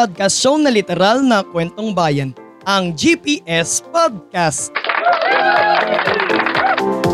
podcast show na literal na kwentong bayan, ang GPS Podcast.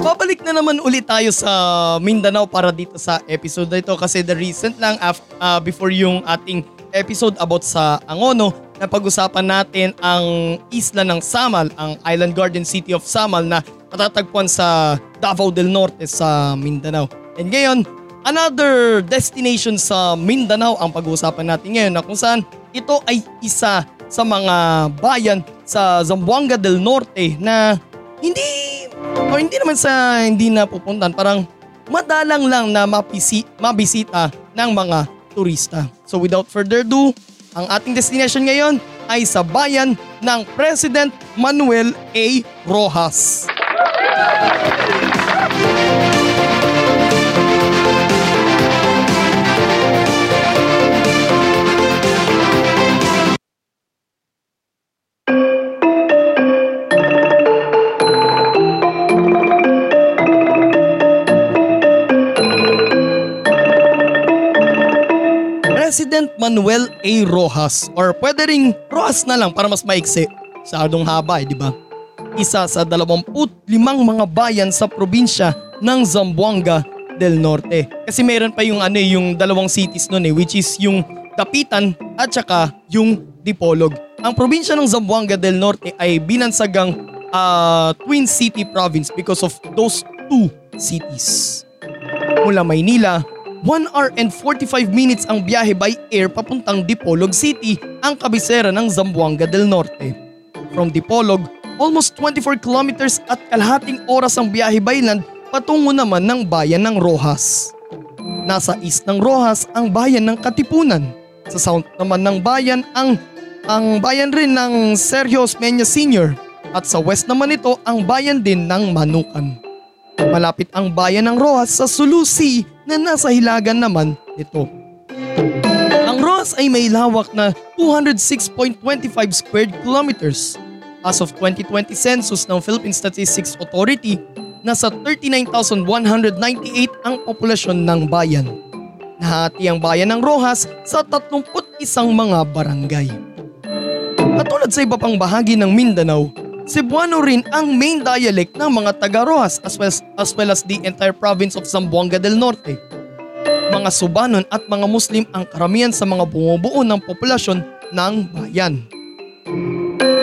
Babalik na naman ulit tayo sa Mindanao para dito sa episode na ito kasi the recent lang after, before yung ating episode about sa Angono na pag-usapan natin ang isla ng Samal, ang Island Garden City of Samal na matatagpuan sa Davao del Norte sa Mindanao. And ngayon, another destination sa Mindanao ang pag-uusapan natin ngayon na kung saan ito ay isa sa mga bayan sa Zamboanga del Norte na hindi o hindi naman sa hindi na pupuntan parang madalang lang na mapisi, mabisita ng mga turista. So without further ado, ang ating destination ngayon ay sa bayan ng President Manuel A. Rojas. President Manuel A. Rojas or pwede ring Rojas na lang para mas maiksi. Sadong haba eh, di ba? Isa sa 25 mga bayan sa probinsya ng Zamboanga del Norte. Kasi meron pa yung ano eh, yung dalawang cities noon eh which is yung Dapitan at saka yung Dipolog. Ang probinsya ng Zamboanga del Norte ay binansagang uh, Twin City Province because of those two cities. Mula Maynila, 1 hour and 45 minutes ang biyahe by air papuntang Dipolog City, ang kabisera ng Zamboanga del Norte. From Dipolog, almost 24 kilometers at kalahating oras ang biyahe by land patungo naman ng bayan ng Rojas. Nasa east ng Rojas ang bayan ng Katipunan. Sa south naman ng bayan ang ang bayan rin ng Sergio Osmeña Sr. At sa west naman ito ang bayan din ng Manukan. Malapit ang bayan ng Rojas sa Sulusi na nasa hilagan naman nito. Ang Rojas ay may lawak na 206.25 square kilometers. As of 2020 census ng Philippine Statistics Authority, nasa 39,198 ang populasyon ng bayan. Nahati ang bayan ng Rojas sa 31 mga barangay. Katulad sa iba pang bahagi ng Mindanao, Cebuano rin ang main dialect ng mga taga-Rojas as well, as well as the entire province of Zamboanga del Norte. Mga Subanon at mga Muslim ang karamihan sa mga bumubuo ng populasyon ng bayan.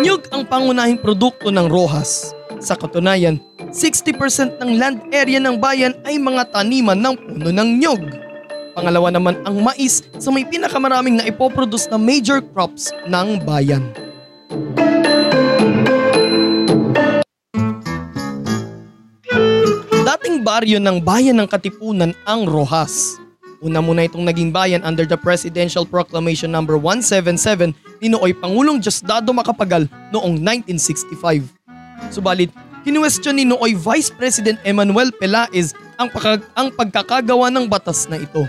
Nyug ang pangunahing produkto ng Rojas. Sa katunayan, 60% ng land area ng bayan ay mga taniman ng puno ng nyug. Pangalawa naman ang mais sa may pinakamaraming na ipoproduce na major crops ng bayan. Dating baryo ng bayan ng Katipunan ang Rojas. Una muna itong naging bayan under the Presidential Proclamation No. 177 ni Nooy Pangulong Diosdado Macapagal noong 1965. Subalit, kinuwestiyon ni Nooy Vice President Emmanuel Pelaez ang, pagkag- ang pagkakagawa ng batas na ito.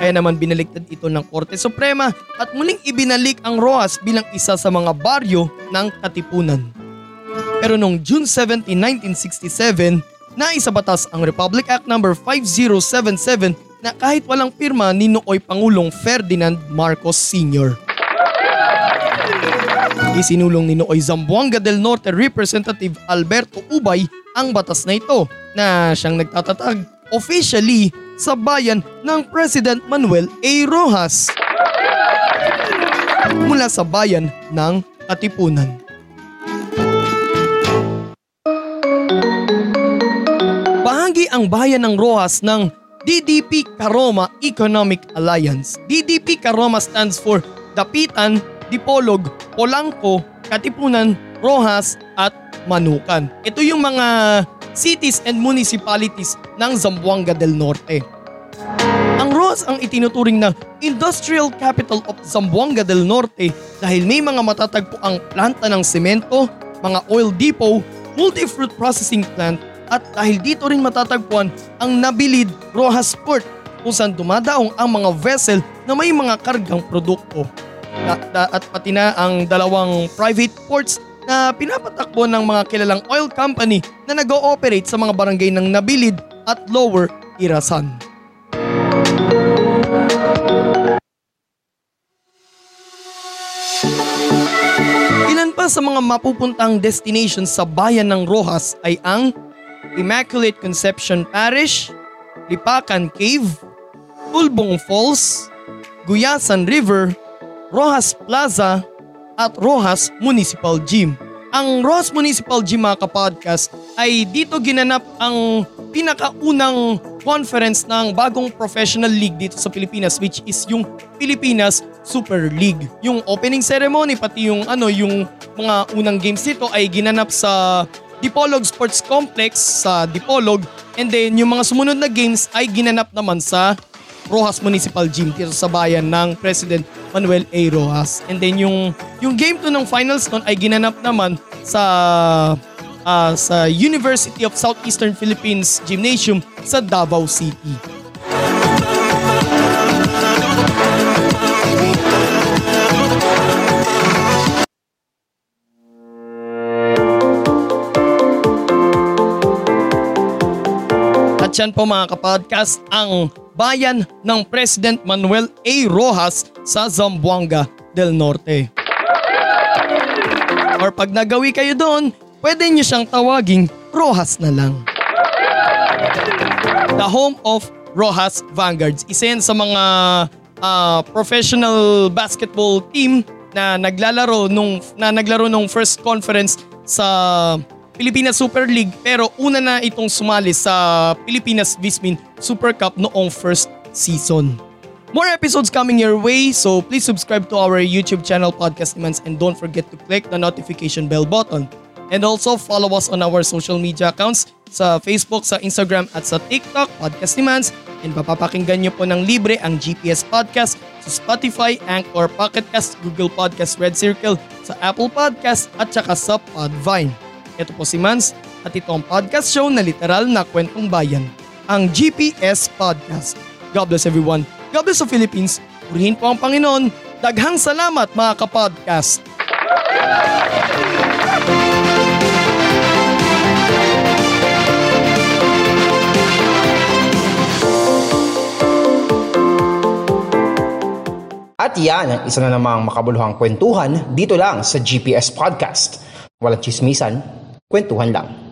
Kaya naman binaliktad ito ng Korte Suprema at muling ibinalik ang Rojas bilang isa sa mga baryo ng Katipunan. Pero noong June 17, 1967, naisa batas ang Republic Act No. 5077 na kahit walang pirma ni Nooy Pangulong Ferdinand Marcos Sr. Isinulong ni Nooy Zamboanga del Norte Representative Alberto Ubay ang batas na ito na siyang nagtatatag officially sa bayan ng President Manuel A. Rojas mula sa bayan ng Katipunan. Bahagi ang bayan ng Rojas ng DDP Caroma Economic Alliance. DDP Caroma stands for Dapitan, Dipolog, Polanco, Katipunan, Rojas at Manukan. Ito yung mga cities and municipalities ng Zamboanga del Norte. Ang Rojas ang itinuturing na Industrial Capital of Zamboanga del Norte dahil may mga matatagpo ang planta ng semento, mga oil depot, multi-fruit processing plant at dahil dito rin matatagpuan ang Nabilid Rojas Port kung saan dumadaong ang mga vessel na may mga kargang produkto. At pati na ang dalawang private ports na pinapatakbo ng mga kilalang oil company na nag-ooperate sa mga barangay ng Nabilid at Lower Irasan. Ilan pa sa mga mapupuntang destinations sa bayan ng Rojas ay ang Immaculate Conception Parish, Lipacan Cave, Tulbong Falls, Guyasan River, Rojas Plaza at Rojas Municipal Gym. Ang Rojas Municipal Gym mga kapodcast ay dito ginanap ang pinakaunang conference ng bagong professional league dito sa Pilipinas which is yung Pilipinas Super League. Yung opening ceremony pati yung ano yung mga unang games dito ay ginanap sa Dipolog Sports Complex sa Dipolog and then yung mga sumunod na games ay ginanap naman sa Rojas Municipal Gym dito sa bayan ng President Manuel A. Rojas. And then yung yung game to ng finals nun ay ginanap naman sa uh, sa University of Southeastern Philippines Gymnasium sa Davao City. At yan po mga kapodcast ang bayan ng President Manuel A. Rojas sa Zamboanga del Norte. Or pag nagawi kayo doon, pwede nyo siyang tawaging Rojas na lang. The home of Rojas Vanguards. Isa yan sa mga uh, professional basketball team na naglalaro nung na naglaro nung first conference sa Pilipinas Super League pero una na itong sumali sa Pilipinas Vismin Super Cup noong first season. More episodes coming your way, so please subscribe to our YouTube channel Podcast Demands and don't forget to click the notification bell button. And also follow us on our social media accounts sa Facebook, sa Instagram at sa TikTok, Podcast Demands. And papapakinggan nyo po ng libre ang GPS Podcast sa Spotify, Anchor, Pocketcast, Google Podcast, Red Circle, sa Apple Podcast at saka sa Podvine. Ito po si Mans at ito ang podcast show na literal na kwentong bayan, ang GPS Podcast. God bless everyone. God bless the Philippines. Purihin po ang Panginoon. Daghang salamat mga kapodcast. At yan isa na namang makabuluhang kwentuhan dito lang sa GPS Podcast. Walang chismisan, kwentuhan lang.